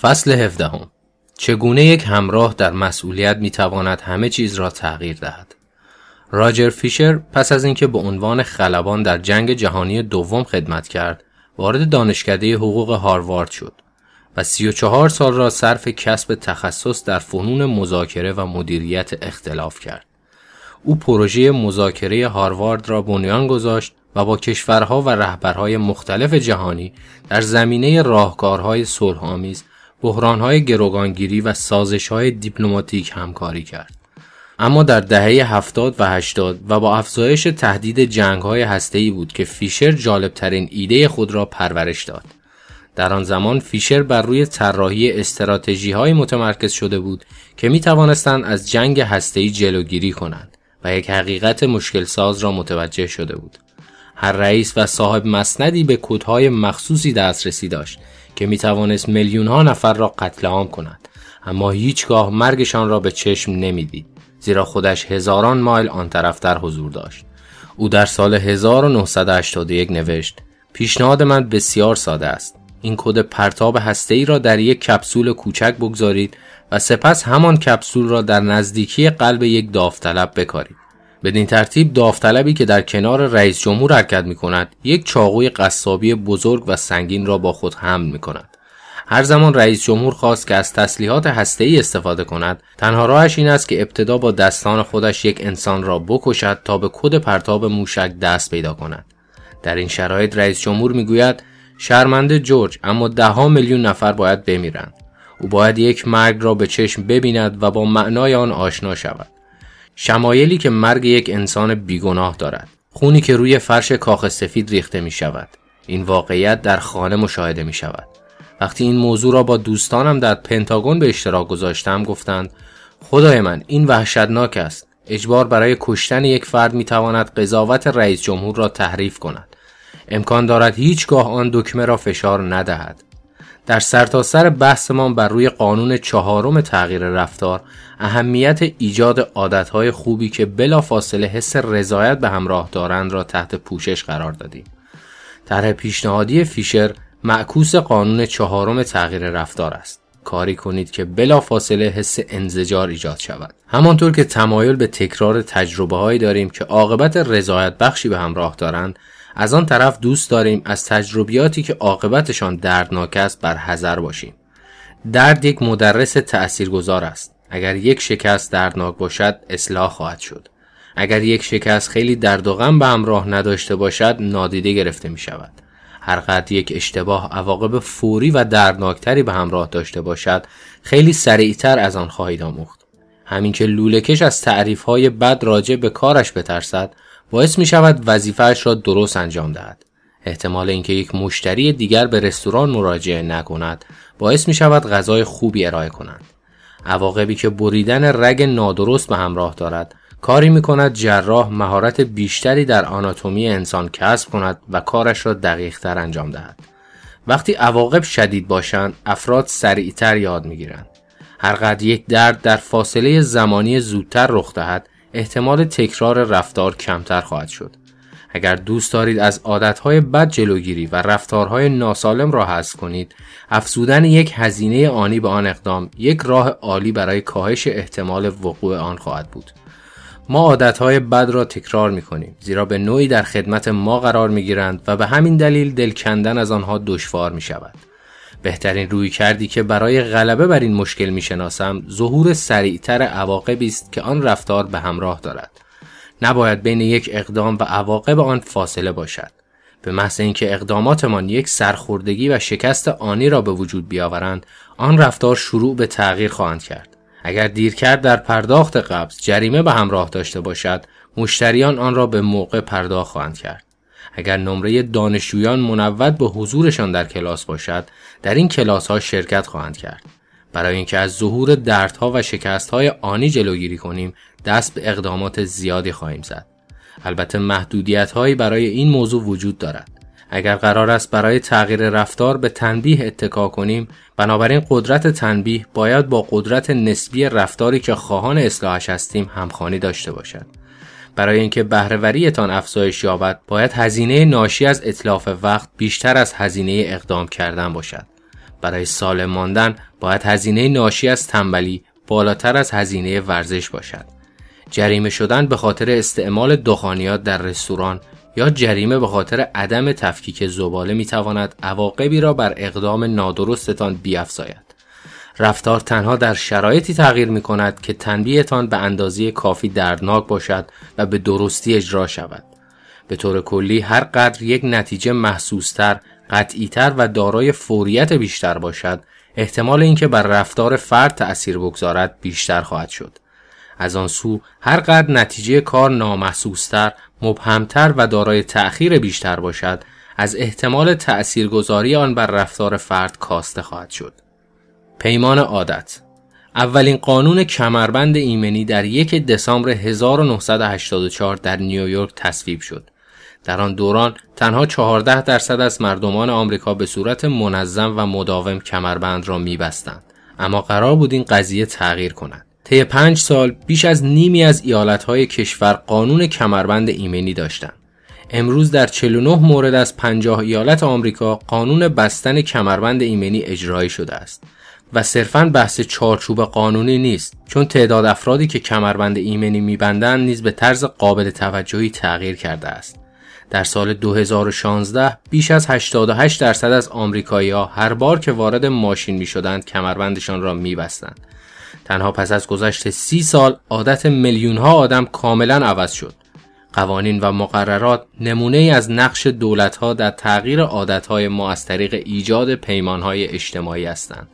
فصل هفدهم. چگونه یک همراه در مسئولیت می‌تواند همه چیز را تغییر دهد؟ راجر فیشر پس از اینکه به عنوان خلبان در جنگ جهانی دوم خدمت کرد وارد دانشکده حقوق هاروارد شد و 34 سال را صرف کسب تخصص در فنون مذاکره و مدیریت اختلاف کرد. او پروژه مذاکره هاروارد را بنیان گذاشت و با کشورها و رهبرهای مختلف جهانی در زمینه راهکارهای صلحآمیز بحرانهای گروگانگیری و سازشهای دیپلماتیک همکاری کرد. اما در دهه 70 و 80 و با افزایش تهدید جنگهای هسته‌ای بود که فیشر جالبترین ایده خود را پرورش داد. در آن زمان فیشر بر روی طراحی استراتژی های متمرکز شده بود که می توانستند از جنگ هسته‌ای جلوگیری کنند و یک حقیقت مشکل ساز را متوجه شده بود. هر رئیس و صاحب مسندی به کودهای مخصوصی دسترسی داشت که می توانست میلیون ها نفر را قتل عام کند. اما هیچگاه مرگشان را به چشم نمی‌دید زیرا خودش هزاران مایل آن طرفتر حضور داشت. او در سال 1981 نوشت پیشنهاد من بسیار ساده است. این کد پرتاب هسته ای را در یک کپسول کوچک بگذارید و سپس همان کپسول را در نزدیکی قلب یک داوطلب بکارید. بدین ترتیب داوطلبی که در کنار رئیس جمهور حرکت می کند یک چاقوی قصابی بزرگ و سنگین را با خود حمل می کند. هر زمان رئیس جمهور خواست که از تسلیحات ای استفاده کند تنها راهش این است که ابتدا با دستان خودش یک انسان را بکشد تا به کد پرتاب موشک دست پیدا کند. در این شرایط رئیس جمهور می‌گوید شرمنده جورج اما دهها میلیون نفر باید بمیرند. او باید یک مرگ را به چشم ببیند و با معنای آن آشنا شود. شمایلی که مرگ یک انسان بیگناه دارد. خونی که روی فرش کاخ سفید ریخته می شود. این واقعیت در خانه مشاهده می شود. وقتی این موضوع را با دوستانم در پنتاگون به اشتراک گذاشتم گفتند خدای من این وحشتناک است. اجبار برای کشتن یک فرد می تواند قضاوت رئیس جمهور را تحریف کند. امکان دارد هیچگاه آن دکمه را فشار ندهد. در سرتاسر سر بحثمان بر روی قانون چهارم تغییر رفتار اهمیت ایجاد عادتهای خوبی که بلا فاصله حس رضایت به همراه دارند را تحت پوشش قرار دادیم. طرح پیشنهادی فیشر معکوس قانون چهارم تغییر رفتار است. کاری کنید که بلا فاصله حس انزجار ایجاد شود. همانطور که تمایل به تکرار تجربه هایی داریم که عاقبت رضایت بخشی به همراه دارند از آن طرف دوست داریم از تجربیاتی که عاقبتشان دردناک است بر حذر باشیم. درد یک مدرس تأثیرگذار است. اگر یک شکست دردناک باشد اصلاح خواهد شد. اگر یک شکست خیلی درد و غم به همراه نداشته باشد نادیده گرفته می شود. هر قد یک اشتباه عواقب فوری و دردناکتری به همراه داشته باشد خیلی سریعتر از آن خواهید آموخت. همین که لولکش از تعریف های بد راجع به کارش بترسد باعث می شود وظیفهش را درست انجام دهد. احتمال اینکه یک مشتری دیگر به رستوران مراجعه نکند باعث می شود غذای خوبی ارائه کنند. عواقبی که بریدن رگ نادرست به همراه دارد کاری می کند جراح مهارت بیشتری در آناتومی انسان کسب کند و کارش را دقیق تر انجام دهد. وقتی عواقب شدید باشند افراد سریعتر یاد می گیرند. هر یک درد در فاصله زمانی زودتر رخ دهد احتمال تکرار رفتار کمتر خواهد شد. اگر دوست دارید از عادتهای بد جلوگیری و رفتارهای ناسالم را حذف کنید، افزودن یک هزینه آنی به آن اقدام یک راه عالی برای کاهش احتمال وقوع آن خواهد بود. ما عادتهای بد را تکرار می کنیم زیرا به نوعی در خدمت ما قرار می گیرند و به همین دلیل دل کندن از آنها دشوار می شود. بهترین روی کردی که برای غلبه بر این مشکل می شناسم ظهور سریعتر عواقبی است که آن رفتار به همراه دارد. نباید بین یک اقدام و عواقب آن فاصله باشد. به محض اینکه اقداماتمان یک سرخوردگی و شکست آنی را به وجود بیاورند آن رفتار شروع به تغییر خواهند کرد اگر دیرکرد در پرداخت قبض جریمه به همراه داشته باشد مشتریان آن را به موقع پرداخت خواهند کرد اگر نمره دانشجویان منود به حضورشان در کلاس باشد در این کلاس ها شرکت خواهند کرد. برای اینکه از ظهور دردها و شکستهای آنی جلوگیری کنیم دست به اقدامات زیادی خواهیم زد. البته محدودیت هایی برای این موضوع وجود دارد. اگر قرار است برای تغییر رفتار به تنبیه اتکا کنیم بنابراین قدرت تنبیه باید با قدرت نسبی رفتاری که خواهان اصلاحش هستیم همخوانی داشته باشد. برای اینکه بهرهوریتان افزایش یابد باید هزینه ناشی از اطلاف وقت بیشتر از هزینه اقدام کردن باشد برای سالم ماندن باید هزینه ناشی از تنبلی بالاتر از هزینه ورزش باشد. جریمه شدن به خاطر استعمال دخانیات در رستوران یا جریمه به خاطر عدم تفکیک زباله می تواند عواقبی را بر اقدام نادرستتان بیافزاید. رفتار تنها در شرایطی تغییر می کند که تنبیهتان به اندازه کافی دردناک باشد و به درستی اجرا شود. به طور کلی هر قدر یک نتیجه محسوستر، قطعیتر و دارای فوریت بیشتر باشد، احتمال اینکه بر رفتار فرد تأثیر بگذارد بیشتر خواهد شد. از آن سو هر قدر نتیجه کار نامحسوستر، مبهمتر و دارای تأخیر بیشتر باشد، از احتمال تأثیرگذاری آن بر رفتار فرد کاسته خواهد شد. پیمان عادت اولین قانون کمربند ایمنی در یک دسامبر 1984 در نیویورک تصویب شد. در آن دوران تنها 14 درصد از مردمان آمریکا به صورت منظم و مداوم کمربند را میبستند. اما قرار بود این قضیه تغییر کند. طی پنج سال بیش از نیمی از ایالتهای کشور قانون کمربند ایمنی داشتند. امروز در 49 مورد از 50 ایالت آمریکا قانون بستن کمربند ایمنی اجرایی شده است. و صرفا بحث چارچوب قانونی نیست چون تعداد افرادی که کمربند ایمنی میبندند نیز به طرز قابل توجهی تغییر کرده است. در سال 2016 بیش از 88 درصد از آمریکایی‌ها هر بار که وارد ماشین می شدند کمربندشان را می بستند. تنها پس از گذشت سی سال عادت میلیون ها آدم کاملا عوض شد. قوانین و مقررات نمونه ای از نقش دولت ها در تغییر عادت های ما از طریق ایجاد پیمان های اجتماعی هستند.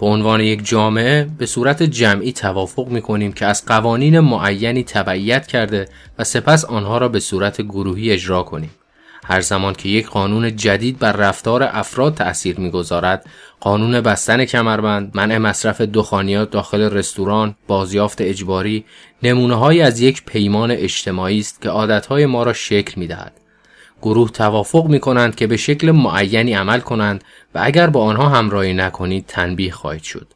به عنوان یک جامعه به صورت جمعی توافق می کنیم که از قوانین معینی تبعیت کرده و سپس آنها را به صورت گروهی اجرا کنیم. هر زمان که یک قانون جدید بر رفتار افراد تأثیر می‌گذارد قانون بستن کمربند منع مصرف دخانیات داخل رستوران بازیافت اجباری نمونه از یک پیمان اجتماعی است که عادتهای ما را شکل می دهد. گروه توافق می کنند که به شکل معینی عمل کنند و اگر با آنها همراهی نکنید تنبیه خواهید شد.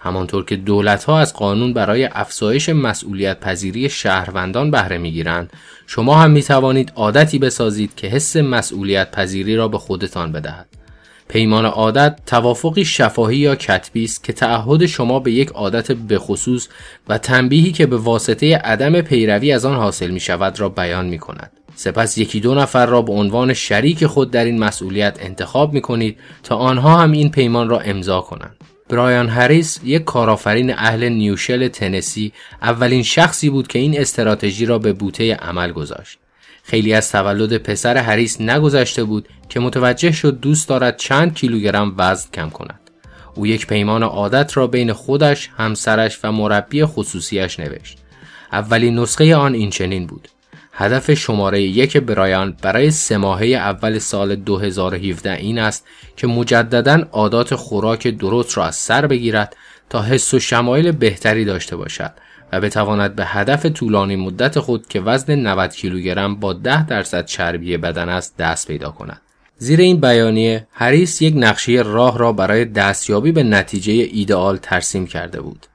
همانطور که دولت ها از قانون برای افزایش مسئولیت پذیری شهروندان بهره می گیرند، شما هم می توانید عادتی بسازید که حس مسئولیت پذیری را به خودتان بدهد. پیمان عادت توافقی شفاهی یا کتبی است که تعهد شما به یک عادت بخصوص و تنبیهی که به واسطه عدم پیروی از آن حاصل می شود را بیان می کند. سپس یکی دو نفر را به عنوان شریک خود در این مسئولیت انتخاب می کنید تا آنها هم این پیمان را امضا کنند. برایان هریس یک کارآفرین اهل نیوشل تنسی اولین شخصی بود که این استراتژی را به بوته عمل گذاشت. خیلی از تولد پسر هریس نگذشته بود که متوجه شد دوست دارد چند کیلوگرم وزن کم کند. او یک پیمان عادت را بین خودش، همسرش و مربی خصوصیش نوشت. اولین نسخه آن این چنین بود. هدف شماره یک برایان برای سه ماهه اول سال 2017 این است که مجددا عادات خوراک درست را از سر بگیرد تا حس و شمایل بهتری داشته باشد و بتواند به هدف طولانی مدت خود که وزن 90 کیلوگرم با 10 درصد چربی بدن است دست پیدا کند. زیر این بیانیه هریس یک نقشه راه را برای دستیابی به نتیجه ایدئال ترسیم کرده بود.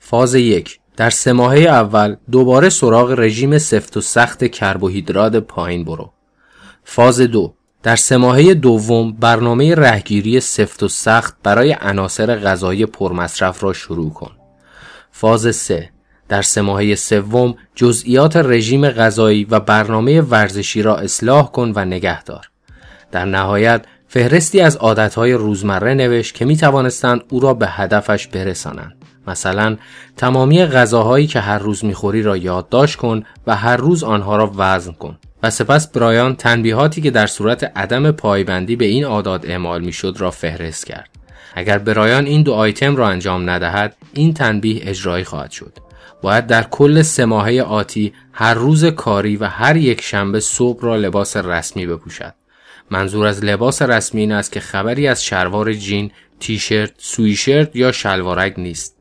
فاز یک در سه ماهه اول دوباره سراغ رژیم سفت و سخت کربوهیدرات پایین برو. فاز دو در سه ماهه دوم برنامه رهگیری سفت و سخت برای عناصر غذایی پرمصرف را شروع کن. فاز سه در سه ماهه سوم جزئیات رژیم غذایی و برنامه ورزشی را اصلاح کن و نگه دار. در نهایت فهرستی از عادتهای روزمره نوشت که می توانستند او را به هدفش برسانند. مثلا تمامی غذاهایی که هر روز می‌خوری را یادداشت کن و هر روز آنها را وزن کن. و سپس برایان تنبیهاتی که در صورت عدم پایبندی به این عادات اعمال می‌شد را فهرست کرد. اگر برایان این دو آیتم را انجام ندهد این تنبیه اجرایی خواهد شد. باید در کل سه ماهه آتی هر روز کاری و هر یک شنبه صبح را لباس رسمی بپوشد. منظور از لباس رسمی این است که خبری از شلوار جین، تیشرت، سویشرت یا شلوارک نیست.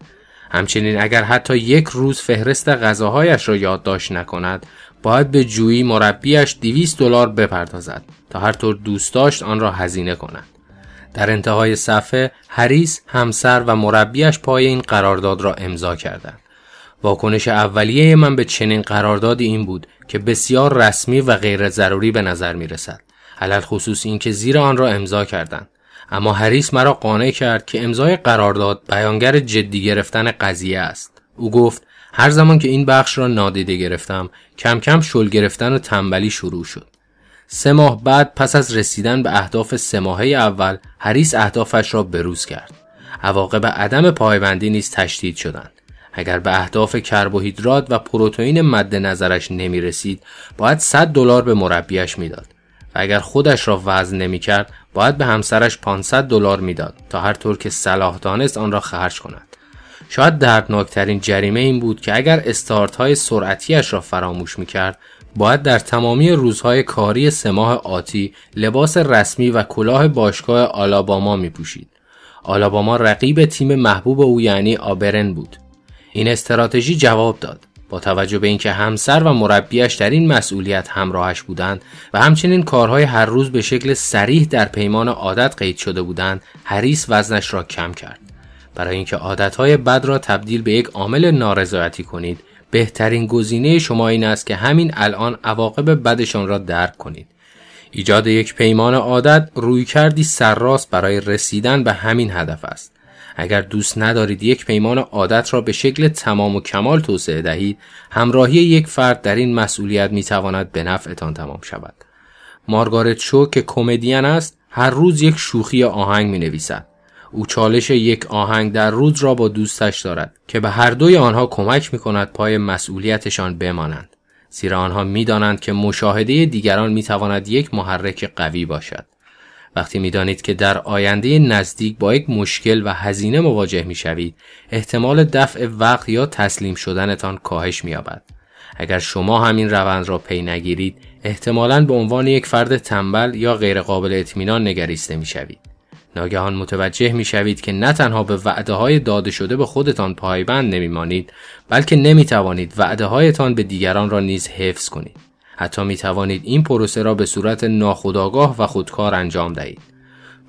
همچنین اگر حتی یک روز فهرست غذاهایش را یادداشت نکند باید به جویی مربیش 200 دلار بپردازد تا هر طور دوست داشت آن را هزینه کند در انتهای صفحه هریس همسر و مربیش پای این قرارداد را امضا کردند واکنش اولیه من به چنین قراردادی این بود که بسیار رسمی و غیر ضروری به نظر می رسد. علل خصوص این که زیر آن را امضا کردند. اما هریس مرا قانع کرد که امضای قرارداد بیانگر جدی گرفتن قضیه است. او گفت هر زمان که این بخش را نادیده گرفتم کم کم شل گرفتن و تنبلی شروع شد. سه ماه بعد پس از رسیدن به اهداف سه ماهه اول هریس اهدافش را بروز کرد. عواقب عدم پایبندی نیز تشدید شدند. اگر به اهداف کربوهیدرات و پروتئین مد نظرش نمی رسید باید 100 دلار به مربیش می‌داد. و اگر خودش را وزن نمی کرد باید به همسرش 500 دلار می‌داد تا هر طور که صلاح دانست آن را خرج کند شاید دردناکترین جریمه این بود که اگر استارت های سرعتیش را فراموش می کرد باید در تمامی روزهای کاری سه ماه آتی لباس رسمی و کلاه باشگاه آلاباما می پوشید. آلاباما رقیب تیم محبوب او یعنی آبرن بود. این استراتژی جواب داد. با توجه به اینکه همسر و مربیش در این مسئولیت همراهش بودند و همچنین کارهای هر روز به شکل سریح در پیمان عادت قید شده بودند هریس وزنش را کم کرد. برای اینکه عادتهای بد را تبدیل به یک عامل نارضایتی کنید بهترین گزینه شما این است که همین الان عواقب بدشان را درک کنید. ایجاد یک پیمان عادت روی کردی سرراست برای رسیدن به همین هدف است. اگر دوست ندارید یک پیمان عادت را به شکل تمام و کمال توسعه دهید همراهی یک فرد در این مسئولیت می تواند به نفعتان تمام شود. مارگارت شو که کمدین است هر روز یک شوخی آهنگ می نویسد او چالش یک آهنگ در روز را با دوستش دارد که به هر دوی آنها کمک می کند پای مسئولیتشان بمانند. زیرا آنها می دانند که مشاهده دیگران می تواند یک محرک قوی باشد. وقتی می دانید که در آینده نزدیک با یک مشکل و هزینه مواجه می شوید احتمال دفع وقت یا تسلیم شدنتان کاهش می یابد. اگر شما همین روند را پی نگیرید احتمالاً به عنوان یک فرد تنبل یا غیرقابل اطمینان نگریسته می شوید. ناگهان متوجه می شوید که نه تنها به وعده های داده شده به خودتان پایبند نمی مانید بلکه نمی توانید وعده هایتان به دیگران را نیز حفظ کنید. حتی می توانید این پروسه را به صورت ناخودآگاه و خودکار انجام دهید.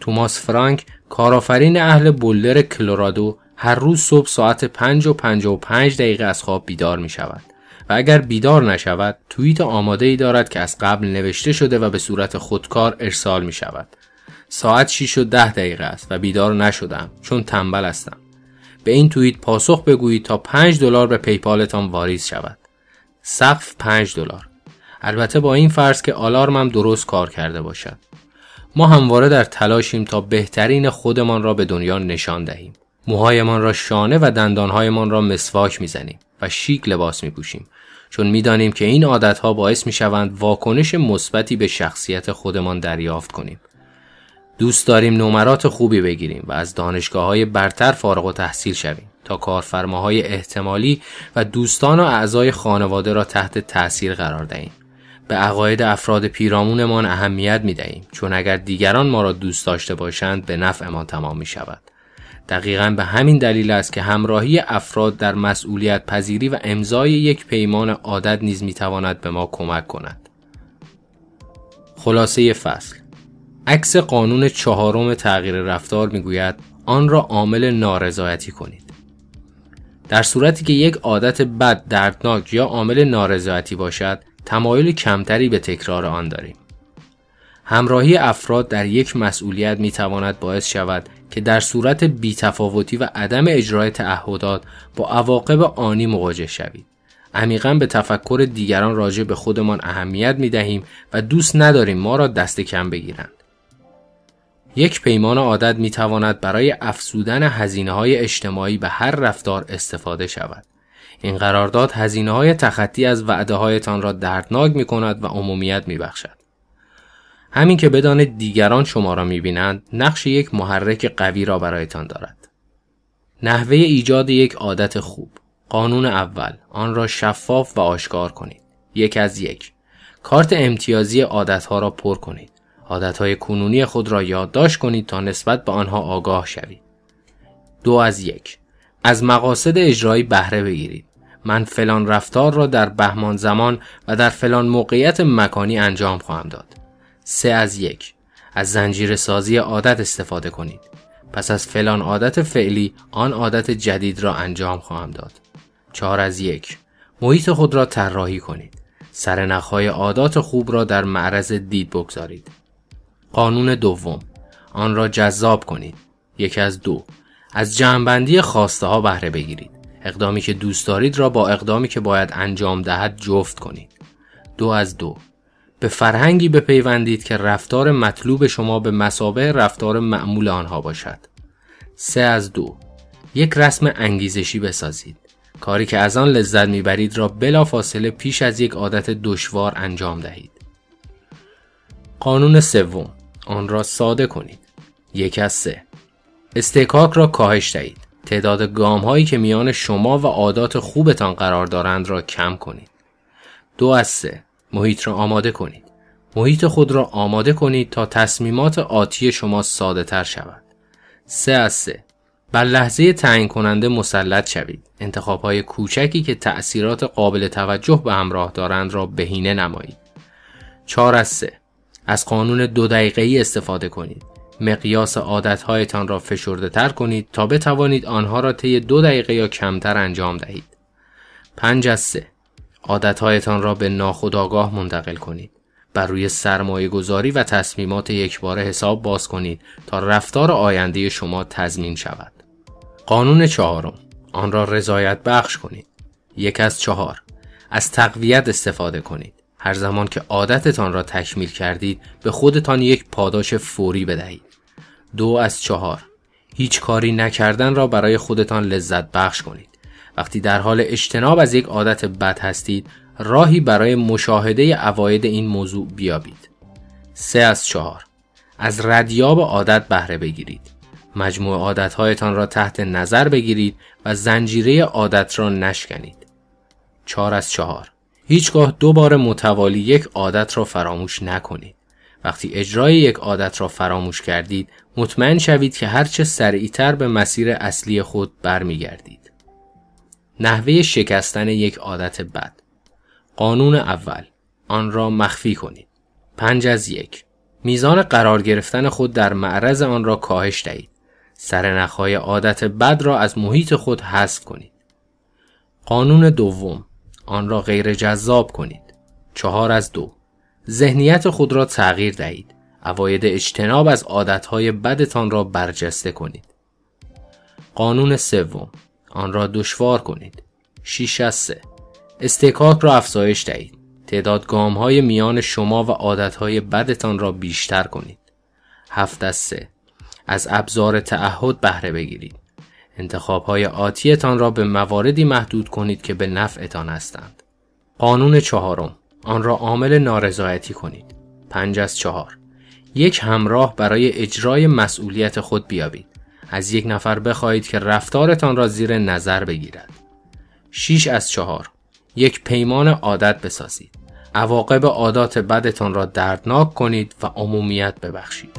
توماس فرانک کارآفرین اهل بولدر کلورادو هر روز صبح ساعت 5 و 55 دقیقه از خواب بیدار می شود و اگر بیدار نشود توییت آماده ای دارد که از قبل نوشته شده و به صورت خودکار ارسال می شود. ساعت 6 و 10 دقیقه است و بیدار نشدم چون تنبل هستم. به این توییت پاسخ بگویید تا 5 دلار به پیپالتان واریز شود. سقف 5 دلار. البته با این فرض که آلارمم درست کار کرده باشد. ما همواره در تلاشیم تا بهترین خودمان را به دنیا نشان دهیم. موهایمان را شانه و دندانهایمان را مسواک می‌زنیم و شیک لباس میپوشیم چون می‌دانیم که این عادتها باعث می‌شوند واکنش مثبتی به شخصیت خودمان دریافت کنیم. دوست داریم نمرات خوبی بگیریم و از دانشگاه های برتر فارغ و تحصیل شویم تا کارفرماهای احتمالی و دوستان و اعضای خانواده را تحت تأثیر قرار دهیم. به عقاید افراد پیرامونمان اهمیت می دهیم چون اگر دیگران ما را دوست داشته باشند به نفع ما تمام می شود. دقیقا به همین دلیل است که همراهی افراد در مسئولیت پذیری و امضای یک پیمان عادت نیز می تواند به ما کمک کند. خلاصه فصل عکس قانون چهارم تغییر رفتار می‌گوید آن را عامل نارضایتی کنید. در صورتی که یک عادت بد دردناک یا عامل نارضایتی باشد تمایل کمتری به تکرار آن داریم. همراهی افراد در یک مسئولیت می تواند باعث شود که در صورت بیتفاوتی و عدم اجرای تعهدات با عواقب آنی مواجه شوید. عمیقا به تفکر دیگران راجع به خودمان اهمیت می دهیم و دوست نداریم ما را دست کم بگیرند. یک پیمان عادت می تواند برای افزودن هزینه های اجتماعی به هر رفتار استفاده شود. این قرارداد هزینه های تخطی از وعده هایتان را دردناک می کند و عمومیت می بخشد. همین که بدانید دیگران شما را می بینند نقش یک محرک قوی را برایتان دارد. نحوه ایجاد یک عادت خوب قانون اول آن را شفاف و آشکار کنید. یک از یک کارت امتیازی عادتها را پر کنید. عادتهای کنونی خود را یادداشت کنید تا نسبت به آنها آگاه شوید. دو از یک از مقاصد اجرایی بهره بگیرید. من فلان رفتار را در بهمان زمان و در فلان موقعیت مکانی انجام خواهم داد. سه از یک از زنجیر سازی عادت استفاده کنید. پس از فلان عادت فعلی آن عادت جدید را انجام خواهم داد. چهار از یک محیط خود را طراحی کنید. سرنخهای عادات خوب را در معرض دید بگذارید. قانون دوم آن را جذاب کنید. یک از دو از جمعبندی خواسته ها بهره بگیرید. اقدامی که دوست دارید را با اقدامی که باید انجام دهد جفت کنید. دو از دو به فرهنگی بپیوندید که رفتار مطلوب شما به مسابه رفتار معمول آنها باشد. سه از دو یک رسم انگیزشی بسازید. کاری که از آن لذت می‌برید را بلا فاصله پیش از یک عادت دشوار انجام دهید. قانون سوم آن را ساده کنید. یک از سه استکاک را کاهش دهید. تعداد گام هایی که میان شما و عادات خوبتان قرار دارند را کم کنید. دو از سه محیط را آماده کنید. محیط خود را آماده کنید تا تصمیمات آتی شما ساده تر شود. سه از سه بر لحظه تعیین کننده مسلط شوید. انتخاب های کوچکی که تأثیرات قابل توجه به همراه دارند را بهینه نمایید. چهار از سه از قانون دو دقیقه ای استفاده کنید. مقیاس عادتهایتان را فشرده تر کنید تا بتوانید آنها را طی دو دقیقه یا کمتر انجام دهید. پنج از سه عادتهایتان را به ناخودآگاه منتقل کنید. بر روی سرمایه گذاری و تصمیمات یکباره حساب باز کنید تا رفتار آینده شما تضمین شود. قانون چهارم آن را رضایت بخش کنید. یک از چهار از تقویت استفاده کنید. هر زمان که عادتتان را تکمیل کردید به خودتان یک پاداش فوری بدهید. دو از چهار هیچ کاری نکردن را برای خودتان لذت بخش کنید. وقتی در حال اجتناب از یک عادت بد هستید راهی برای مشاهده عواید این موضوع بیابید. سه از چهار از ردیاب عادت بهره بگیرید. مجموع عادتهایتان را تحت نظر بگیرید و زنجیره عادت را نشکنید. چهار از چهار هیچگاه دو بار متوالی یک عادت را فراموش نکنید. وقتی اجرای یک عادت را فراموش کردید مطمئن شوید که هرچه سریعتر به مسیر اصلی خود برمیگردید. نحوه شکستن یک عادت بد قانون اول آن را مخفی کنید. پنج از یک میزان قرار گرفتن خود در معرض آن را کاهش دهید. سرنخهای عادت بد را از محیط خود حذف کنید. قانون دوم آن را غیر جذاب کنید. چهار از دو ذهنیت خود را تغییر دهید. اواید اجتناب از عادتهای بدتان را برجسته کنید. قانون سوم آن را دشوار کنید. 6 از 3 استکاک را افزایش دهید. تعداد گام های میان شما و عادت های بدتان را بیشتر کنید. هفت از سه از ابزار تعهد بهره بگیرید. انتخاب های آتیتان را به مواردی محدود کنید که به نفعتان هستند. قانون چهارم آن را عامل نارضایتی کنید. پنج از چهار یک همراه برای اجرای مسئولیت خود بیابید. از یک نفر بخواهید که رفتارتان را زیر نظر بگیرد. 6 از چهار یک پیمان عادت بسازید. عواقب عادات بدتان را دردناک کنید و عمومیت ببخشید.